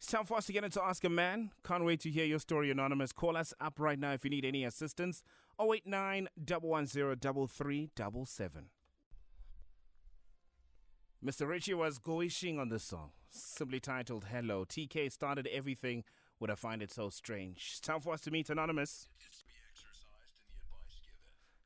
It's time for us to get into Ask a Man. Can't wait to hear your story, Anonymous. Call us up right now if you need any assistance. 089 110 3377. Mr. Richie was goishing on this song, simply titled Hello. TK started everything Would I Find It So Strange. It's time for us to meet Anonymous.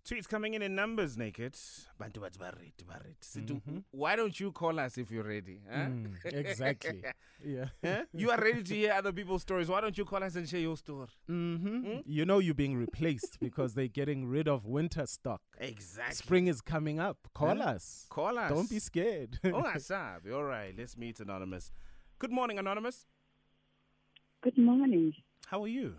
Tweets coming in in numbers, naked. Bantu bathi baredi, baredi. Situ, Why don't you call us if you're ready? Huh? Mm, exactly. yeah. Huh? You are ready to hear other people's stories. Why don't you call us and share your story? Mm-hmm. You know you're being replaced because they're getting rid of winter stock. Exactly. Spring is coming up. Call Huh? us. Call us. Don't be scared. oh, Asabi. All right, let's meet Anonymous. Good morning, Anonymous. Good morning. How are you?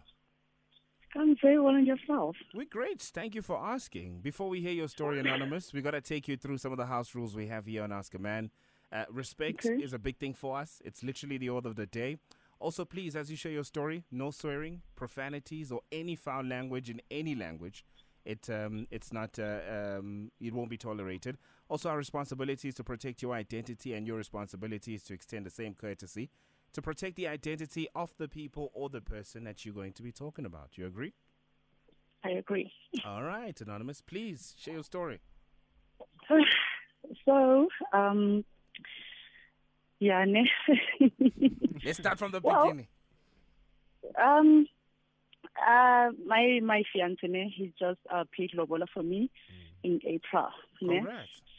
I'm very well and yourself. We're great. Thank you for asking. Before we hear your story, Anonymous, we got to take you through some of the house rules we have here on Ask a Man. Uh, respect Okay. is a big thing for us. It's literally the order of the day. Also, please, as you share your story, no swearing, profanities, or any foul language in any language. It um, it's not uh, um, it won't be tolerated. Also, our responsibility is to protect your identity, and your responsibility is to extend the same courtesy to protect the identity of the people or the person that you're going to be talking about. You agree? I agree. All right, Anonymous, please share your story. So, um, yeah, Let's start from the Well, beginning. um, uh, my my fiance, ne, he just uh, paid lobola for me in April. Ne?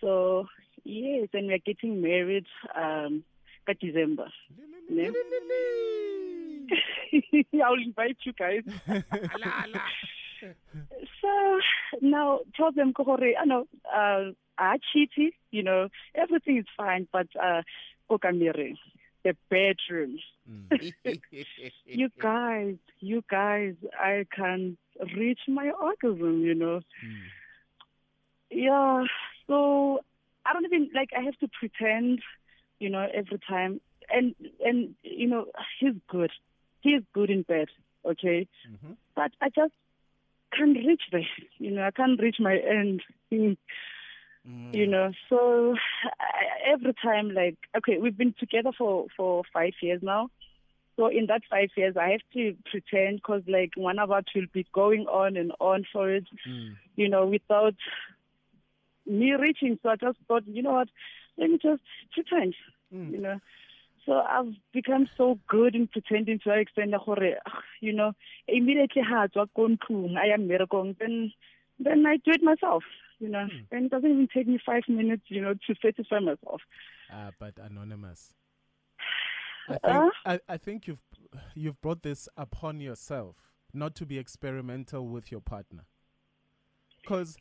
So yes, and we're getting married um, by December. Ne? I'll invite you guys. So now problem ko gore I know uh I cheated, you know, everything is fine, but uh ko ka mireng, the bedroom. You guys, you guys, I can reach my orgasm, you know. Yeah, so I don't even like I have to pretend, you know, every time. And and you know, he's good. He's good in bed, okay? hmm but I just can't reach there. You know, I can't reach my end. Mm. You know, so I, every time, like, okay, we've been together for for five years now. So in that five years, I have to pretend because, like, one of us will be going on and on for it. Mm. You know, without me reaching. So I just thought, you know what, let me just pretend. Mm. You know. So I've become so good in pretending to extend ah, you know, immediately ha tswa ko ntlong, I am mmerekong, then then I do it myself. You know, and it doesn't even take me five minutes, you know, to satisfy myself. Ah, but anonymous. I think Uh? I, I think you've you've brought this upon yourself, not to be experimental with your partner. Because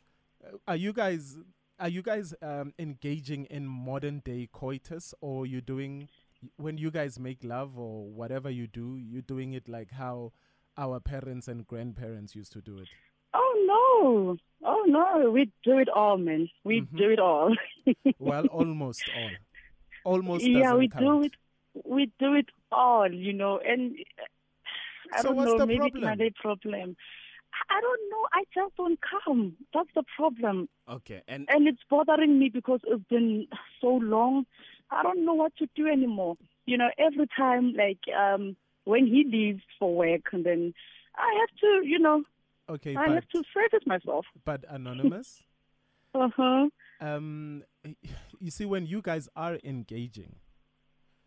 are you guys are you guys um, engaging in modern day coitus, or you doing when you guys make love or whatever you do, you're doing it like how our parents and grandparents used to do it? Oh no, oh no, we do it all, man. We Mhm. do it all. Well, almost all. Almost yeah, we count. do it. We do it all, you know, and I So don't what's know, the maybe problem? it's another problem. I don't know. I just don't come. That's the problem. Okay, and and it's bothering me because it's been so long. I don't know what to do anymore. You know, every time, like um, when he leaves for work, and then I have to, you know, Okay, I but have to service myself. but anonymous. Uh huh. um you see when you guys are engaging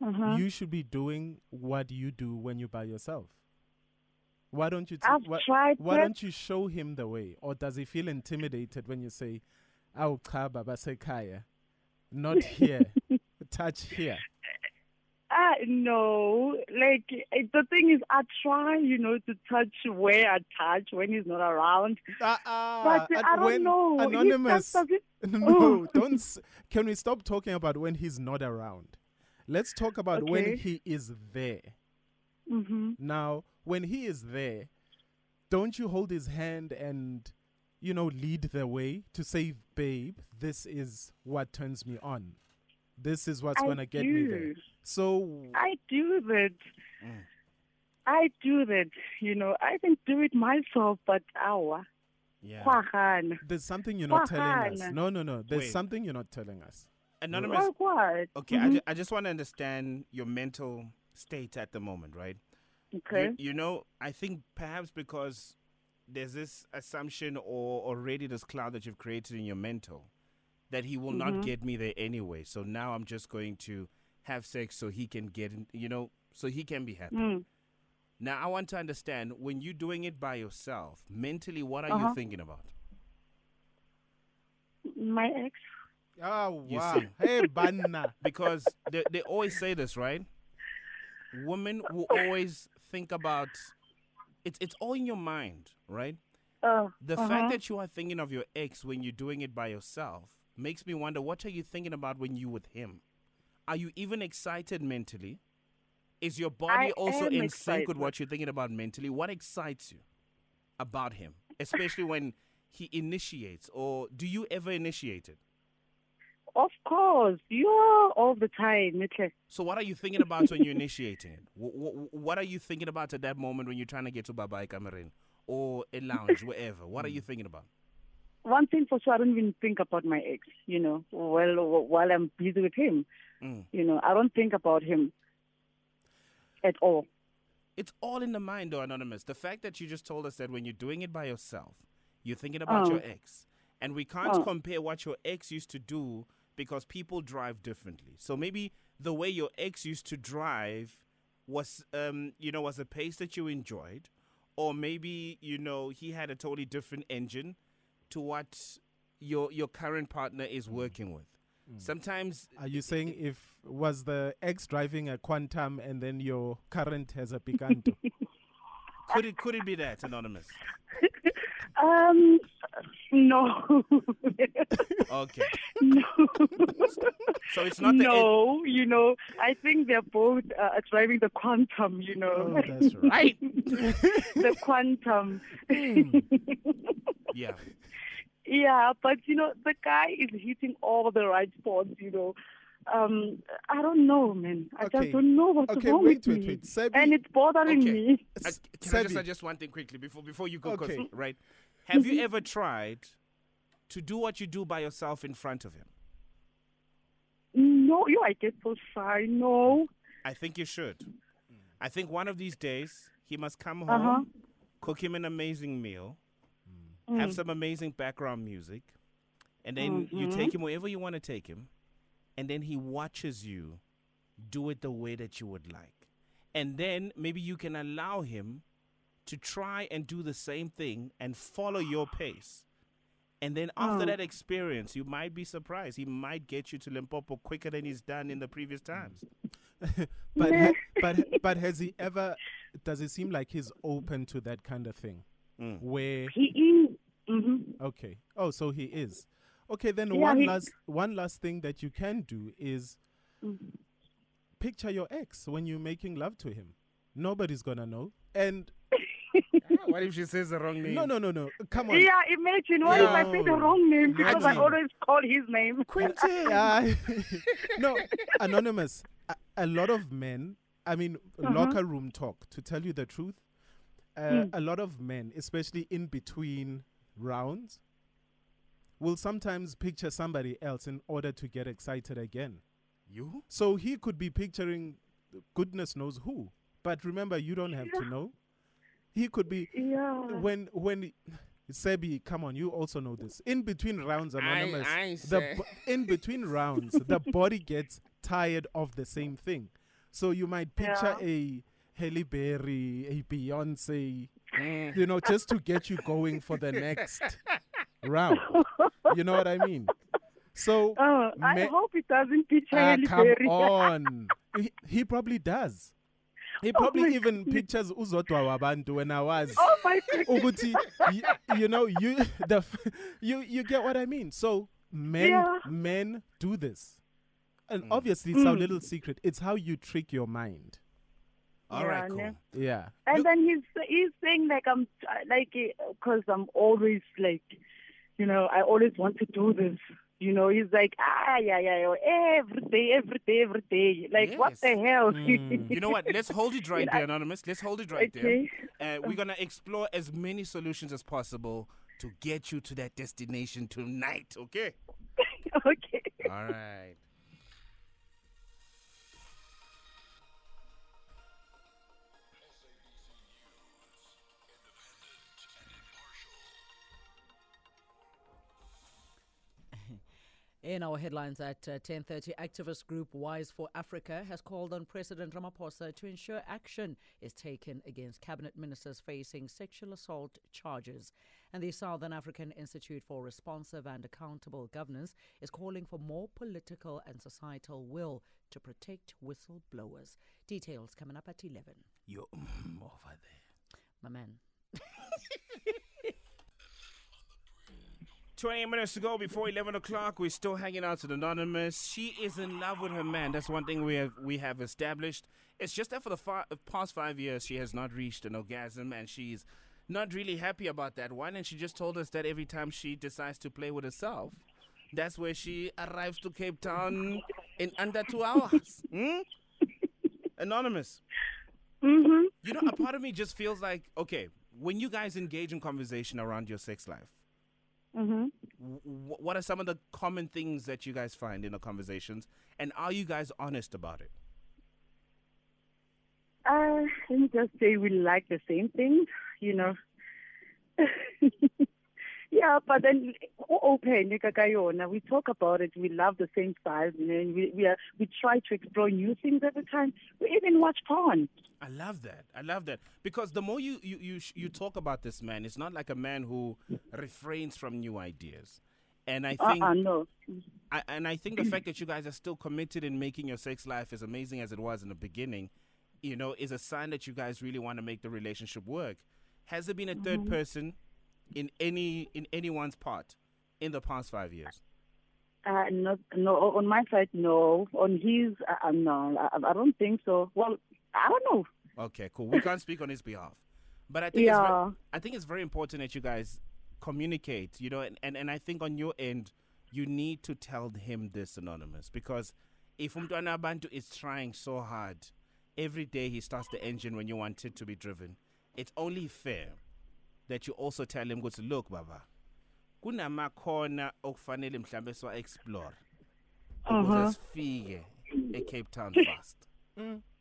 Uh huh. you should be doing what you do when you're by yourself why don't you t- I've why, tried why that. don't you show him the way or does he feel intimidated when you say baba sekhaya not here touch here Ah, no. Like eh, the thing is, I try, you know, to touch where I touch when he's not around. Ah, ah, But and I don't know. Anonymous no Oh. don't can we stop talking about when he's not around let's talk about when he is there Mhm. Now, when he is there, don't you hold his hand and, you know, lead the way to say, babe, this is what turns me on. This is what's going to get me there. So, I do that. Mm. I do that. You know, I can do it myself, but awa. yeah, there's something you're not telling us. No, no, no. There's Wait. something you're not telling us. anonymous. Like what? Okay, I, Mhm. ju- I just want to understand your mental state at the moment, right? Okay. You, you know, I think perhaps because there's this assumption or already this cloud that you've created in your mental that he will not Mhm. get me there anyway. So now I'm just going to have sex so he can get, you know, so he can be happy. Mm. Now I want to understand when you're doing it by yourself, mentally, what are Uh-huh. you thinking about? My ex. Oh wow! Hey, banna. Because they, they always say this, right? Women will always think about it's it's all in your mind, right? Uh, The uh-huh. fact that you are thinking of your ex when you're doing it by yourself makes me wonder what are you thinking about when you with him? Are you even excited mentally? Is your body I also in sync with what you're thinking about mentally? What excites you about him? Especially when he initiates or do you ever initiate it? Of course, you're all the time, Mitle. So what are you thinking about when you're initiating it? What, what are you thinking about at that moment when you're trying to get to Babai Cameron or a lounge, wherever? What are you thinking about? One thing for sure, I don't even think about my ex. You know, well, while I'm busy with him, Mm. you know, I don't think about him at all. It's all in the mind, though, Anonymous. The fact that you just told us that when you're doing it by yourself, you're thinking about Oh. your ex. And we can't Oh. compare what your ex used to do because people drive differently. So maybe the way your ex used to drive was, um, you know, was a pace that you enjoyed. Or maybe, you know, he had a totally different engine to what your your current partner is working with. Sometimes Are you saying if was the ex driving a quantum and then your current has a picanto? could it could it be that anonymous? Um, no, Okay, no, so it's not no. You know, I think they're both uh, driving the quantum. You know, oh, that's right. the quantum. yeah. Yeah, but you know, the guy is hitting all the right spots, you know. Um, I don't know, man. I Okay. just don't know what's Okay, wrong wait, with wait, me. wait. Sebi, And it's bothering Okay. me. Uh, S- can I just suggest one thing quickly before before you go? Okay. right? Have you ever tried to do what you do by yourself in front of him? No, you, I get so shy. No. I think you should. I think one of these days he must come home, Uh-huh. cook him an amazing meal, Mm. have some amazing background music, and then you Mhm. take him wherever you want to take him, and then he watches you do it the way that you would like. And then maybe you can allow him to try and do the same thing and follow your pace. And then after Oh. that experience, you might be surprised. He might get you to Limpopo quicker than he's done in the previous times. but ha- but but has he ever? Does it seem like he's open to that kind of thing? Mm. Where He is. Mm-hmm. okay, oh, so he is. Okay, then Yeah, one he- last one last thing that you can do is Mm. picture your ex when you're making love to him. Nobody's gonna know. And what if she says the wrong name? no, no, no, no. Come on. Yeah, imagine. What if I say the wrong name? Because I always call his name. Quentin. Yeah. no, anonymous. A, a lot of men. I mean, Uh-huh. locker room talk. To tell you the truth, uh, Mm. a lot of men, especially in between rounds, will sometimes picture somebody else in order to get excited again. You? So he could be picturing goodness knows who. But remember, you don't have to know. He could be Yeah. when when Sebi, come on, you also know this. In between rounds, anonymous. I ain't the say- in between rounds, the body gets tired of the same thing. So you might picture a Halle Berry, a Beyonce, Mm. you know, just to get you going for the next round. You know what I mean? So Oh, I Me- hope it doesn't picture Ah, Halle come Berry. on. he, he probably does. He Oh probably my even pictures uzodwa wabantu when I was Oh my God. ukuthi you, you know you the you you get what I mean. So men Yeah. men do this. And Mm. obviously it's our Mm. little secret. It's how you trick your mind. All right, Yeah, cool. yeah. Yeah. And Look- then he's he's saying like I'm like because I'm always like, you know, I always want to do this. You know, he's like ah yeah yeah yeah every day every day every day. Like what the hell? Mm. You know what? Let's hold it right there, Anonymous. Let's hold it right okay. there. Uh, we're going to explore as many solutions as possible to get you to that destination tonight, okay? okay. All right. In our headlines at uh, 10:30, activist group Wise for Africa has called on President Ramaphosa to ensure action is taken against cabinet ministers facing sexual assault charges. And the Southern African Institute for Responsive and Accountable Governance is calling for more political and societal will to protect whistleblowers. Details coming up at 11. You're mm, over there. My man. 20 minutes to go before 11 o'clock. We're still hanging out with Anonymous. She is in love with her man. That's one thing we have we have established. It's just that for the fi- past five years, she has not reached an orgasm, and she's not really happy about that one. And she just told us that every time she decides to play with herself, that's where she arrives to Cape Town in under two hours. Hmm? Anonymous. Mhm. You know, a part of me just feels like, okay, when you guys engage in conversation around your sex life, Mhm. w- what are some of the common things that you guys find in the conversations and are you guys honest about it Uh, let me just say we like the same things, you know. yeah, but then open we talk about it. We love the same styles, you know, and we we, are, we try to explore new things every time. We even watch porn. i love that i love that because the more you you you, sh- you talk about this man it's not like a man who refrains from new ideas and i think Uh-uh, no. I, and I think the fact that you guys are still committed in making your sex life as amazing as it was in the beginning, you know, is a sign that you guys really want to make the relationship work. Has there been a 3rd mm-hmm. person in any in anyone's part in the past five years? Uh, no, no. On my side, no. On his, uh, uh, no. I, I don't think so. Well, I don't know. Okay, cool. We can't speak on his behalf, but I think it's Yeah. I think it's very important that you guys communicate. You know, and, and, and I think on your end, you need to tell him this anonymous because if Umtwana Bantu is trying so hard, every day he starts the engine when you want it to be driven. It's only fair that you also tell him, "Go to look, Baba, kunamakhona okufanele mhlambe siwa explore ukuze Uh-huh. sifike eCape Town fast."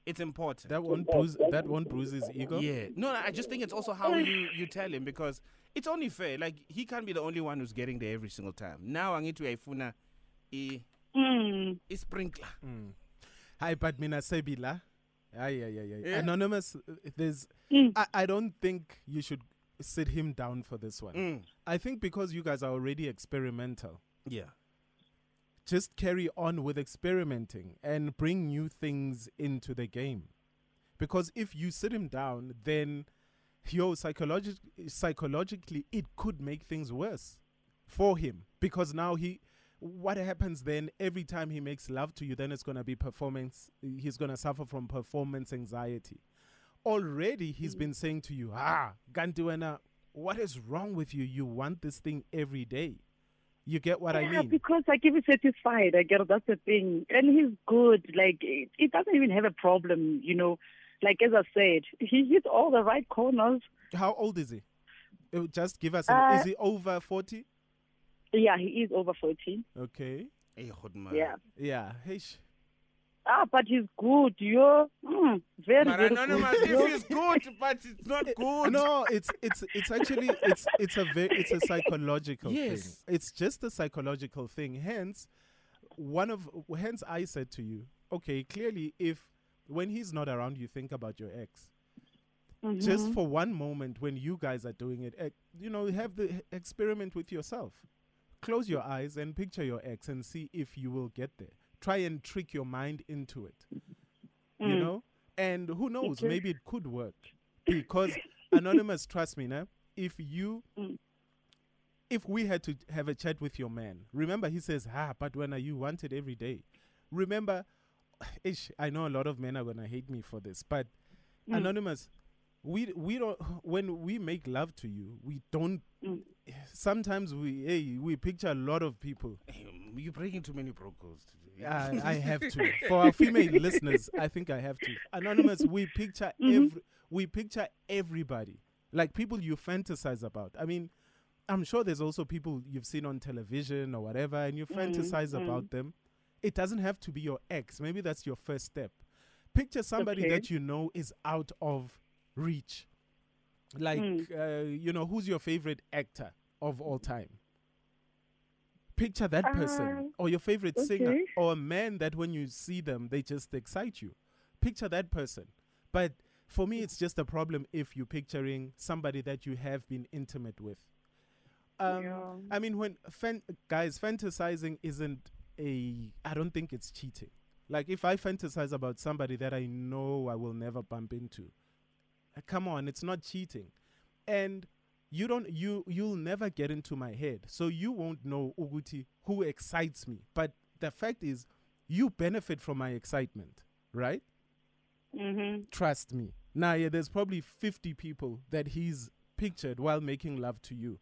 It's important. That won't bruise. That won't bruise his ego. Yeah. No, no, I just think it's also how you, you tell him because it's only fair. Like he can't be the only one who's getting there every single time. Now I need to ifuna i Mm. i sprinkler. Hi, but mina sebila. Ay, ay, ay, ay. Yeah. Anonymous, there's. Mm. I, I don't think you should sit him down for this one. Mm. I think because you guys are already experimental, Yeah. just carry on with experimenting and bring new things into the game. Because if you sit him down, then yo, psychologi- psychologically, it could make things worse for him. Because now he, what happens then every time he makes love to you, then it's going to be performance, he's going to suffer from performance anxiety. Already, he's been saying to you, ah, Gantuena, what is wrong with you? You want this thing every day. You get what I yeah, mean? because I give you satisfied. I get that's the thing, and he's good. Like it, it doesn't even have a problem, you know. Like as I said, he hit all the right corners. How old is he? Uh, Just give us. An, Uh, is he over forty? Yeah, he is over forty. Okay. Hey. Yeah. Yeah. Hey. Sh- Ah, but he's good. You're mm, very, But very anonymous, good. if it's good, but it's not good. No, it's it's it's actually it's it's a very it's a psychological Yes. thing. It's just a psychological thing. Hence, one of hence I said to you, okay, clearly if when he's not around, you think about your ex. Just Mhm. for one moment, when you guys are doing it, eh, you know, have the h- experiment with yourself. Close your eyes and picture your ex and see if you will get there. Try and trick your mind into it. You Mm. know? And who knows, maybe it could work. Because anonymous, trust me, now, if you Mm. if we had to have a chat with your man, remember he says, ah, but when are you wanted every day? Remember, ish, I know a lot of men are gonna hate me for this, but Mm. anonymous, we we don't when we make love to you, we don't. Mm. Sometimes we hey we picture a lot of people. Hey, You're breaking too many brokers today. I, I have to for our female listeners. I think I have to. Anonymous, we picture Mhm. every we picture everybody like people you fantasize about. I mean, I'm sure there's also people you've seen on television or whatever, and you Mm, fantasize mm. about them. It doesn't have to be your ex. Maybe that's your first step. Picture somebody Okay. that you know is out of reach. Like, Mm. uh, you know, who's your favorite actor of all time? Picture that person Uh, or your favorite singer or a man that when you see them, they just excite you. Picture that person. But for me, it's just a problem if you're picturing somebody that you have been intimate with. Um, Yeah. I mean, when fan- guys fantasizing isn't a, I don't think it's cheating. Like if I fantasize about somebody that I know I will never bump into, come on, it's not cheating, and you don't, you you'll never get into my head, so you won't know Uguti who excites me. But the fact is, you benefit from my excitement, right? Mm-hmm. Trust me. Now, yeah, there's probably 50 people that he's pictured while making love to you.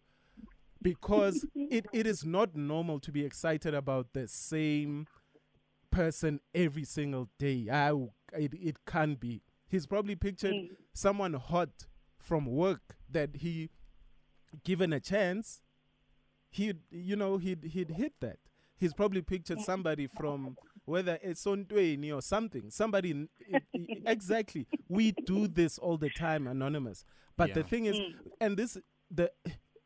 Because it, it is not normal to be excited about the same person every single day. I, it, it can't be. He's probably pictured Mm. someone hot from work that he, given a chance, he'd, you know, he'd, he'd hit that. He's probably pictured somebody from whether it's on Twain or something. Somebody, n- i- i- exactly. We do this all the time, anonymous. But the thing is, and this the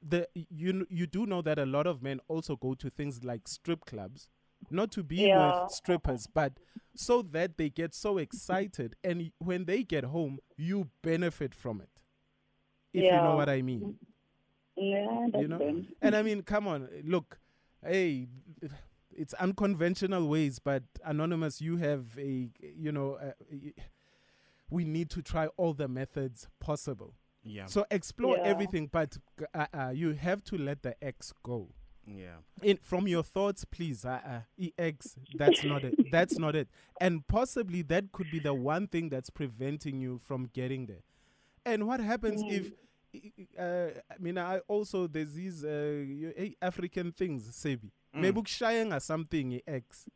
the you kn- you do know that a lot of men also go to things like strip clubs, not to be Yeah. with strippers, but so that they get so excited, and when they get home, you benefit from it. If you know what I mean Yeah, that's you know good. and i mean come on look hey it's unconventional ways but anonymous you have a you know uh, y- we need to try all the methods possible Yeah. so explore Yeah. everything but uh, uh, you have to let the ex go yeah. in from your thoughts please uh, uh, ex that's not it that's not it and possibly that could be the one thing that's preventing you from getting there and what happens if i- i- uh, i mean i also there's these uh, eh, african things sebi Mm. maybe ukushayanga something ex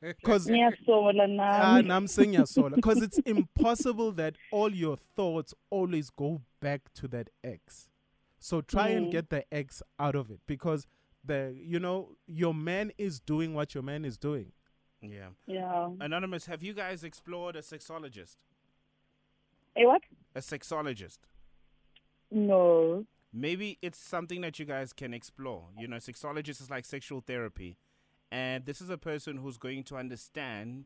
because Ngiyasola nami. nam saying because it's impossible that all your thoughts always go back to that ex. So try and Mm. get the ex out of it because the you know your man is doing what your man is doing. Yeah. Yeah. Anonymous, have you guys explored a sexologist? Hey, what? A sexologist. No. Maybe it's something that you guys can explore. You know, sexologist is like sexual therapy. And this is a person who's going to understand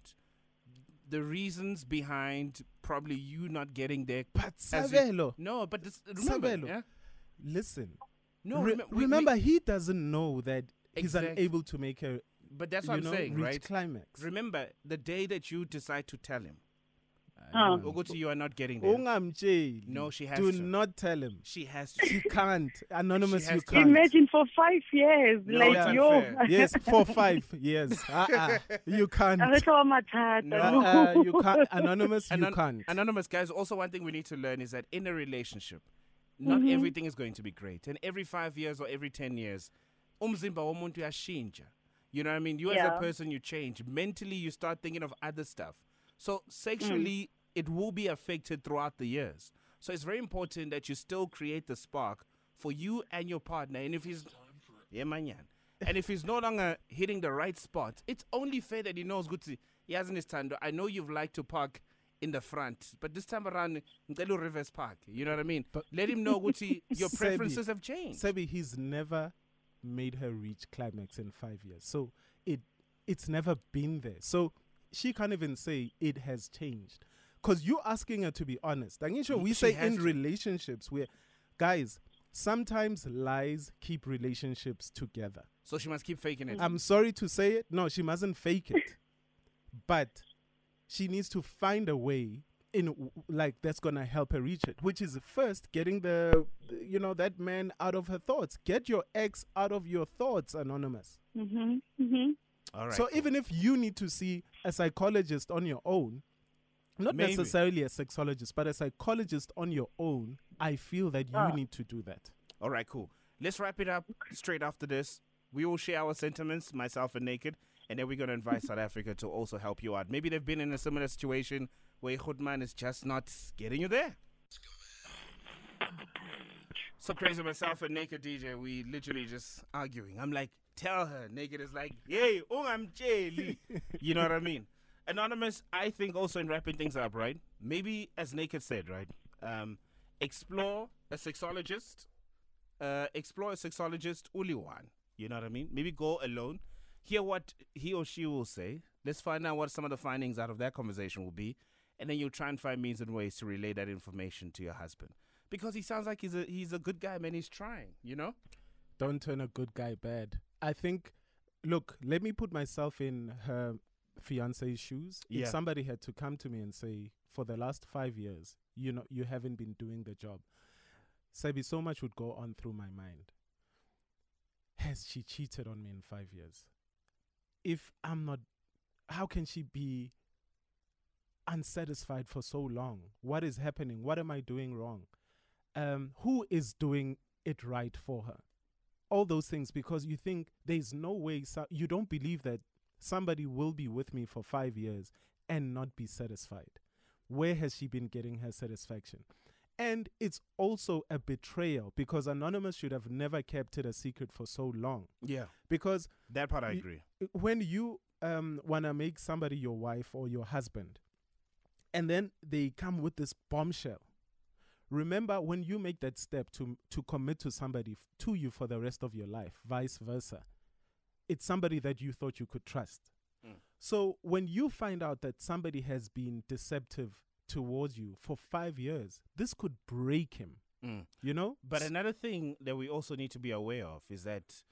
the reasons behind probably you not getting there. But as you- Savelo, no, but this, remember, Savelo, yeah? listen. No, Re- remem- we- we- remember, he doesn't know that he's Exact- unable to make a but that's you what I'm know saying, reach right? climax. Remember the day that you decide to tell him, Ah. Oguti, you are not getting there. Ungamtsheli. No, she has Do to. not tell him. She has to. She can't. Anonymous, She you can't. Imagine for five years, No, like it's yo. yes, for five years. Uh-uh. You can't. Angekho amathata. No. Uh, you can't. Anonymous, you can't. Anonymous guys, also one thing we need to learn is that in a relationship, not Mm-hmm. everything is going to be great. And every five years or every ten years, umzimba womuntu uyashintsha. You know what I mean? You as a person, you change. Mentally, you start thinking of other stuff. So sexually, Mm. it will be affected throughout the years. So it's very important that you still create the spark for you and your partner. And if he's yeah, manyan. And if he's no longer hitting the right spot, it's only fair that he knows good. He hasn't his time. I know you've liked to park in the front, but this time around, ngicela Rivers park. You know what I mean? But- Let him know Guti, your Sebi. preferences have changed. Sebi, he's never made her reach climax in five years. So it it's never been there. So she can't even say it has changed. Because you're asking her to be honest. Sure we She say in to. relationships where guys, sometimes lies keep relationships together. So she must keep faking it. I'm sorry to say it. No, she mustn't fake it. but she needs to find a way in like that's gonna help her reach it. Which is first getting the you know that man out of her thoughts. Get your ex out of your thoughts, anonymous. Mhm. Mhm. All right. so even if you need to see a psychologist on your own, not Maybe. necessarily a sexologist, but a psychologist on your own, I feel that you Ah. need to do that. All right, cool. Let's wrap it up straight after this. We will share our sentiments, myself and Naked, and then we're going to invite South Africa to also help you out. Maybe they've been in a similar situation where Hoodman is just not getting you there. So crazy, myself and Naked DJ, we literally just arguing. I'm like, tell her. Naked is like, yay, oh, I'm jelly. you know what I mean? Anonymous, I think also in wrapping things up, right? Maybe as Naked said, right? Um, explore a sexologist uh, explore a sexologist uli one You know what I mean? Maybe go alone, hear what he or she will say. Let's find out what some of the findings out of that conversation will be, and then you'll try and find means and ways to relay that information to your husband. Because he sounds like he's a he's a good guy, man. He's trying, you know. Don't turn a good guy bad. I think. Look, let me put myself in her fiance's shoes. Yeah. If somebody had to come to me and say, for the last five years, you know, you haven't been doing the job, Sabi, so much would go on through my mind. Has she cheated on me in five years? If I'm not, how can she be unsatisfied for so long? What is happening? What am I doing wrong? Um, who is doing it right for her? All those things because you think there's no way so- you don't believe that somebody will be with me for five years and not be satisfied. Where has she been getting her satisfaction? And it's also a betrayal because Anonymous should have never kept it a secret for so long. Yeah, Because that part I agree. when you um, want to make somebody your wife or your husband, and then they come with this bombshell, remember when you make that step to to commit to somebody to you for the rest of your life, vice versa, it's somebody that you thought you could trust. Mm. So when you find out that somebody has been deceptive towards you for five years, this could break him. Mm. You know, But another thing that we also need to be aware of is that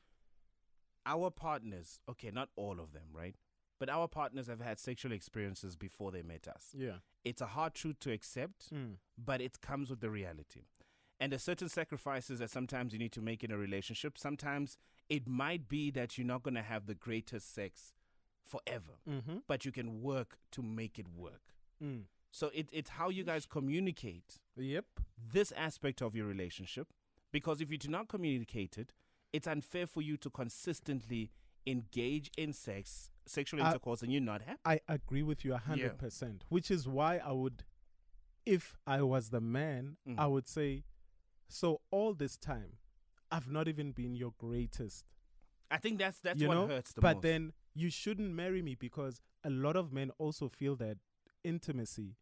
our partners, okay, not all of them, right? But our partners have had sexual experiences before they met us. yeah, It's a hard truth to accept, Mm. but it comes with the reality. And there's certain sacrifices that sometimes you need to make in a relationship. Sometimes it might be that you're not going to have the greatest sex forever, Mm-hmm. but you can work to make it work. Mm. So it, it's how you guys communicate Yep. this aspect of your relationship because if you do not communicate it, it's unfair for you to consistently engage in sex, sexual Uh, intercourse, and you're not happy. I agree with you a hundred percent. Which is why I would, if I was the man, Mm. I would say, so all this time, I've not even been your greatest. I think that's that's you what know, hurts the but most. But then you shouldn't marry me because a lot of men also feel that intimacy.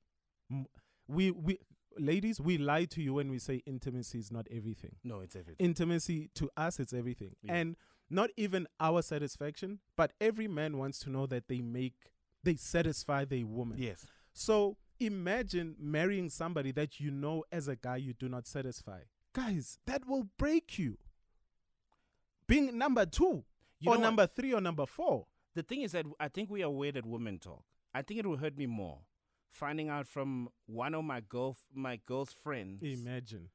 We we ladies we lie to you when we say intimacy is not everything. no, it's everything. Intimacy to us it's everything, Yeah. and not even our satisfaction, but every man wants to know that they make they satisfy their woman. yes, So imagine marrying somebody that you know as a guy you do not satisfy. Guys, that will break you. Being number two, you or know what? number three, or number four. The thing is that I think we are aware that women talk. I think it will hurt me more finding out from one of my girl my girl's friends Imagine.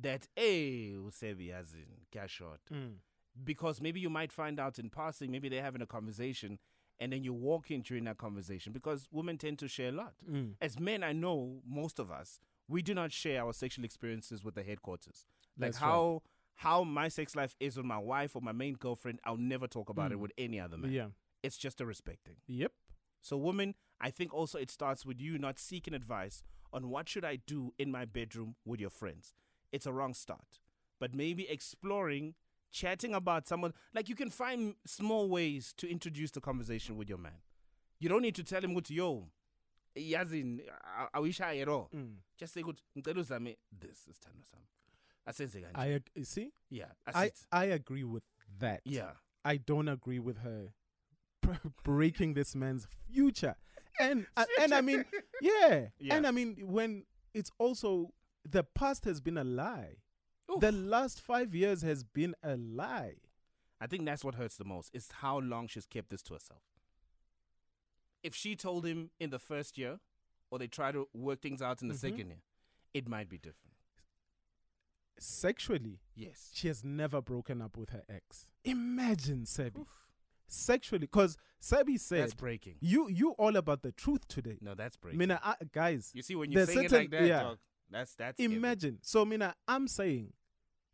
that hey, usebi yazin, cash short. Mm. because maybe you might find out in passing, maybe they're having a conversation, and then you walk in during that conversation because women tend to share a lot. Mm. As men, I know most of us, we do not share our sexual experiences with the headquarters. Like That's right. how how my sex life is with my wife or my main girlfriend, I'll never talk about it Mm. with any other man. Yeah. It's just a respect thing. Yep. So women, I think also it starts with you not seeking advice on what should I do in my bedroom with your friends. It's a wrong start. But maybe exploring, chatting about someone like you can find small ways to introduce the conversation with your man. You don't need to tell him what yo yazin awisha at all. Mm. Just say good uzame this is. Asenze. I ag- see. Yeah. I. I agree with that. yeah. I don't agree with her breaking this man's future. And uh, and I mean, yeah. Yeah. And I mean, when it's also the past has been a lie. Oof. The last five years has been a lie. I think that's what hurts the most is how long she's kept this to herself. If she told him in the first year, or they try to work things out in the Mhm. second year, it might be different. Sexually, Yes. she has never broken up with her ex. Imagine Sebi. Sexually, because Sebi said, That's breaking. "You you all about the truth today." No, that's breaking. Mina, I, guys, you see, when you say it certain- like that, yeah. dog, that's that's. Imagine. So, Mina, I'm saying,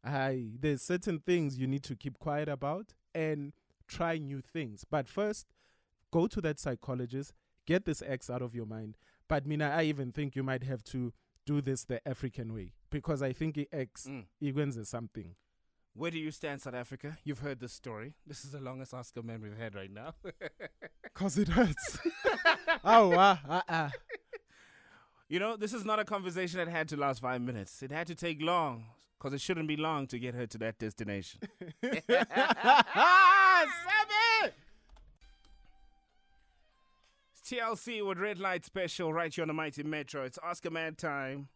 I there's certain things you need to keep quiet about and try new things. But first, go to that psychologist, get this X out of your mind. But Mina, I even think you might have to do this the African way because I think ex Mm. is something. Where do you stand, South Africa? You've heard this story. This is the longest Ask a Man we've had right now. Cause it hurts. oh wow, uh, uh. you know, this is not a conversation that had to last five minutes. It had to take long. Because it shouldn't be long to get her to that destination. Sammy! It's TLC with Red Light Special right here on the Mighty Metro. It's Ask a Man time.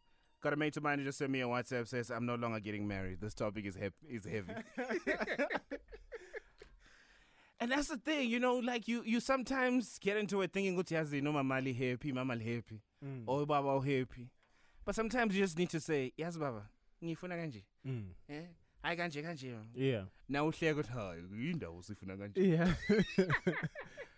Got a mate of mine who just sent me a WhatsApp says, I'm no longer getting married. This topic is, hep- is heavy. and that's the thing, you know, like you, you sometimes get into it thinking, ukuthi yazi no mama happy, mama happy, Mm. or baba happy. But sometimes you just need to say, yes baba, ngifuna kanje. Mm. Eh? Hayi kanje kanje. Yeah. Now uhleka ukuthi hayi yindawo sifuna kanje. Yeah.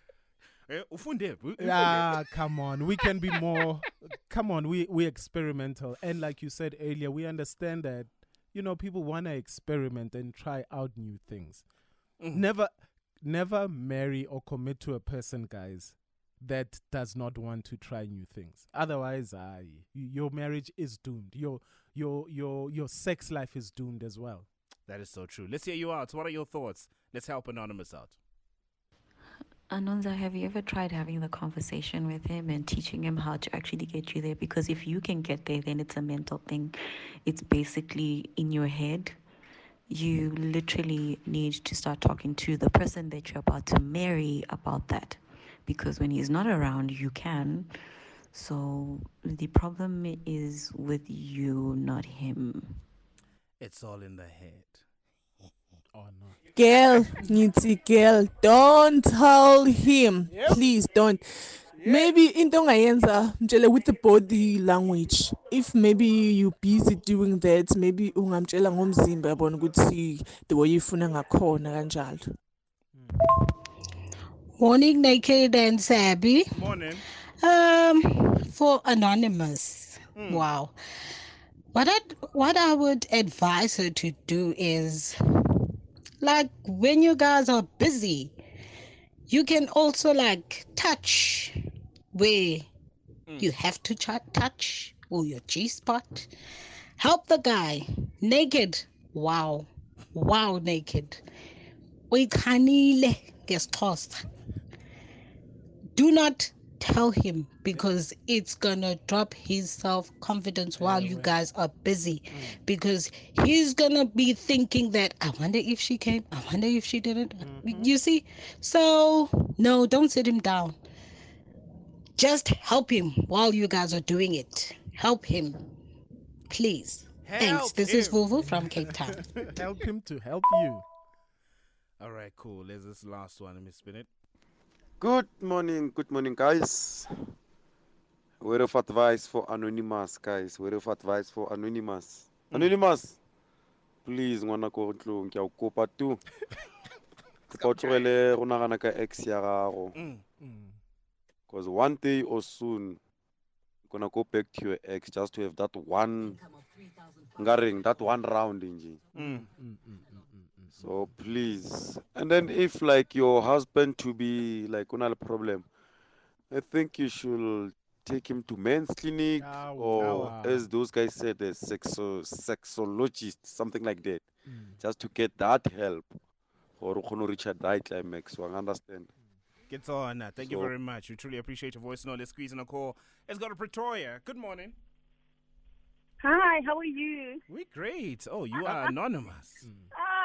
Eh ufunde? Ah, come on. We can be more. Come on. We we experimental, and like you said earlier, we understand that you know people want to experiment and try out new things. Mhm. Never, never marry or commit to a person, guys. That does not want to try new things. Otherwise, I your marriage is doomed. Your your your your sex life is doomed as well. That is so true. Let's hear you out. What are your thoughts? Let's help Anonymous out. Anonza, have you ever tried having the conversation with him and teaching him how to actually get you there? Because if you can get there, then it's a mental thing. It's basically in your head. You literally need to start talking to the person that you're about to marry about that. Because when he's not around, you can. So the problem is with you, not him. It's all in the head. Oh no. Girl ngithi girl don't tell him please don't maybe in into ongayenza mtshele with the body language if maybe you busy doing that maybe ungamtshela ngomzimba yabona ukuthi the way you ifuna ngakhona kanjalo Morning, Naked and Sabby. Morning. Um, for anonymous. Wow. What I what I would advise her to do is, like, when you guys are busy, you can also like touch where hmm. you have to ch- touch or your G spot. Help the guy naked. Wow, wow, naked. Uyikhanile ngesixhosa do not tell him because it's gonna drop his self confidence while you guys are busy mm. because he's gonna be thinking that I wonder if she came, I wonder if she didn't. Mm-hmm. You see? So, no, don't sit him down. Just help him while you guys are doing it. Help him. Please. Thanks. Help This is him. Vuvu from Cape Town. help him to help you. All right, cool. There's this last one. Let me spin it. Good morning, good morning, guys. Word of advice for Anonymous, guys. Word of advice for Anonymous. Anonymous, please, ngwana ko ntlong, ke a kopa tu. Ke o tlogele go nagana ka ex ya gago. Mm. Mm. Because one day or soon, you're gonna go back to your ex just to have that one, ngareng, that one round nje. Mm. Mm, mm, mm, mm, mm. So please, and then if like your husband to be like unal problem, I think you should take him to men's clinic Aw, or awa. as those guys said, a sexo sexologist, something like that, Mm. just to get that help. Or o kgone ho reach a right climax. So I understand. Get on. Thank you very much. We truly appreciate your voice. No, let's squeeze in a call. Let's go to Pretoria. Good morning. Hi, how are you? We're great. Oh, you are anonymous.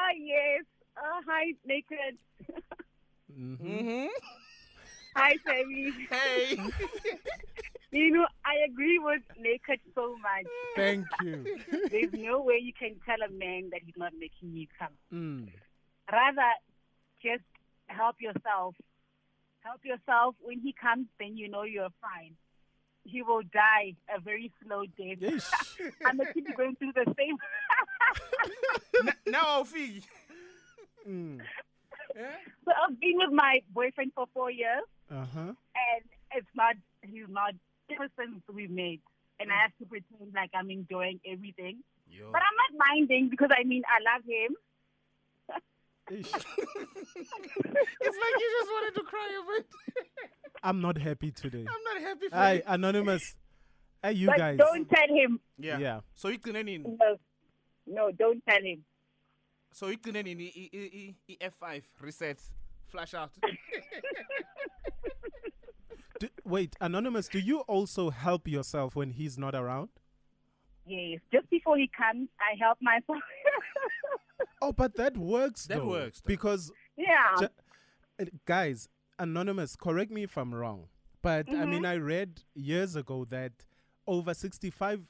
Ah, yes. Uh, hi, Naked. Mhm. Mm-hmm. Hi, Sammy. Hey. You know, I agree with Naked so much. Thank you. There's no way you can tell a man that he's not making you come. Mm. Rather, just help yourself. Help yourself. When he comes, then you know you're fine. He will die a very slow death. Yeesh. I'm going to keep going through the same. N- now, Fee. Mm. so I've been with my boyfriend for four years, Uh huh. and it's not, he's not, ever since we made, And I have to pretend like I'm enjoying everything. Yo. But I'm not minding because I mean, I love him. Ish. it's like you just wanted to cry a bit. I'm not happy today. I'm not happy for Hi, you. anonymous. Hey, you but guys. don't tell him. Yeah. Yeah. So you can in. No, no, don't tell him. So you can in E E E E F5 reset flash out. Do, wait, anonymous. Do you also help yourself when he's not around? Yes, just before he comes, I help myself. Oh, but that works. That though, works, though. because yeah. Ju- uh, guys, anonymous, correct me if I'm wrong, but I mean, I read years ago that over 65%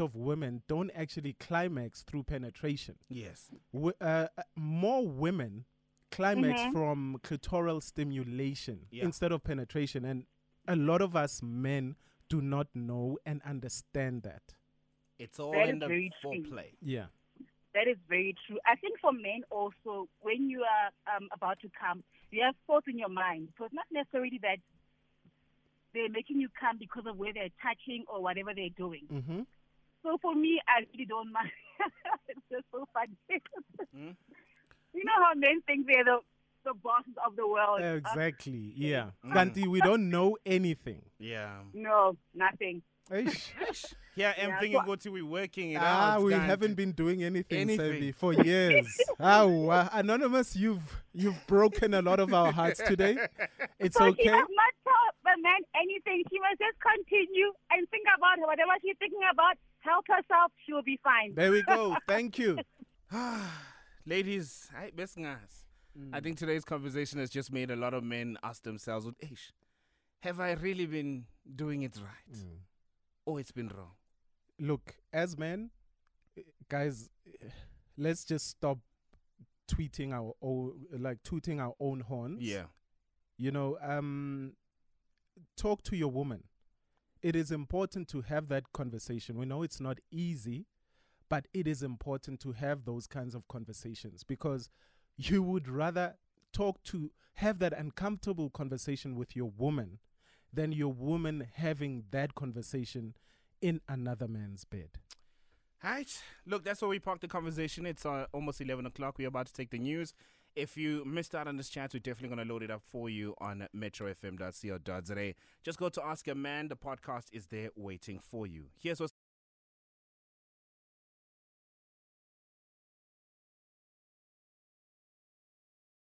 of women don't actually climax through penetration. Yes. W- uh, uh, more women climax from clitoral stimulation Yeah. instead of penetration, and a lot of us men do not know and understand that. It's all That in the very true. foreplay. Yeah. That is very true. I think for men also, when you are um, about to come, you have thoughts in your mind. So it's not necessarily that they're making you come because of where they're touching or whatever they're doing. Mm-hmm. So for me, I really don't mind. it's just so funny. Mm. You know how men think they're the, the bosses of the world. Uh, Exactly. Yeah. Mm. Kanti, we don't know anything. Yeah. no, nothing. Eish. Yeah, I'm Yeah, thinking so- go to we working it Ah, out. we can't haven't been doing anything, Anything. Sebi, for years. ah, wow. anonymous, you've you've broken a lot of our hearts today. It's So she okay. must not tell the man anything. She must just continue and think about whatever she's thinking about. Help herself. She will be fine. There we go. Thank you. Ladies, I best. Mm. I think today's conversation has just made a lot of men ask themselves, "Ish, have I really been doing it right, Mm. Or it's been wrong?" Look, as men, eh, guys, eh, let's just stop tweeting our own, like tooting our own horns. Yeah. you know um talk to your woman it is important to have that conversation we know it's not easy but it is important to have those kinds of conversations because you would rather talk to have that uncomfortable conversation with your woman than your woman having that conversation in another man's bed Right. Look, that's where we parked the conversation. It's uh, almost 11 o'clock. We're about to take the news. If you missed out on this chat, we're definitely going to load it up for you on metrofm.co.za. Just go to Ask a Man. The podcast is there waiting for you. Here's what's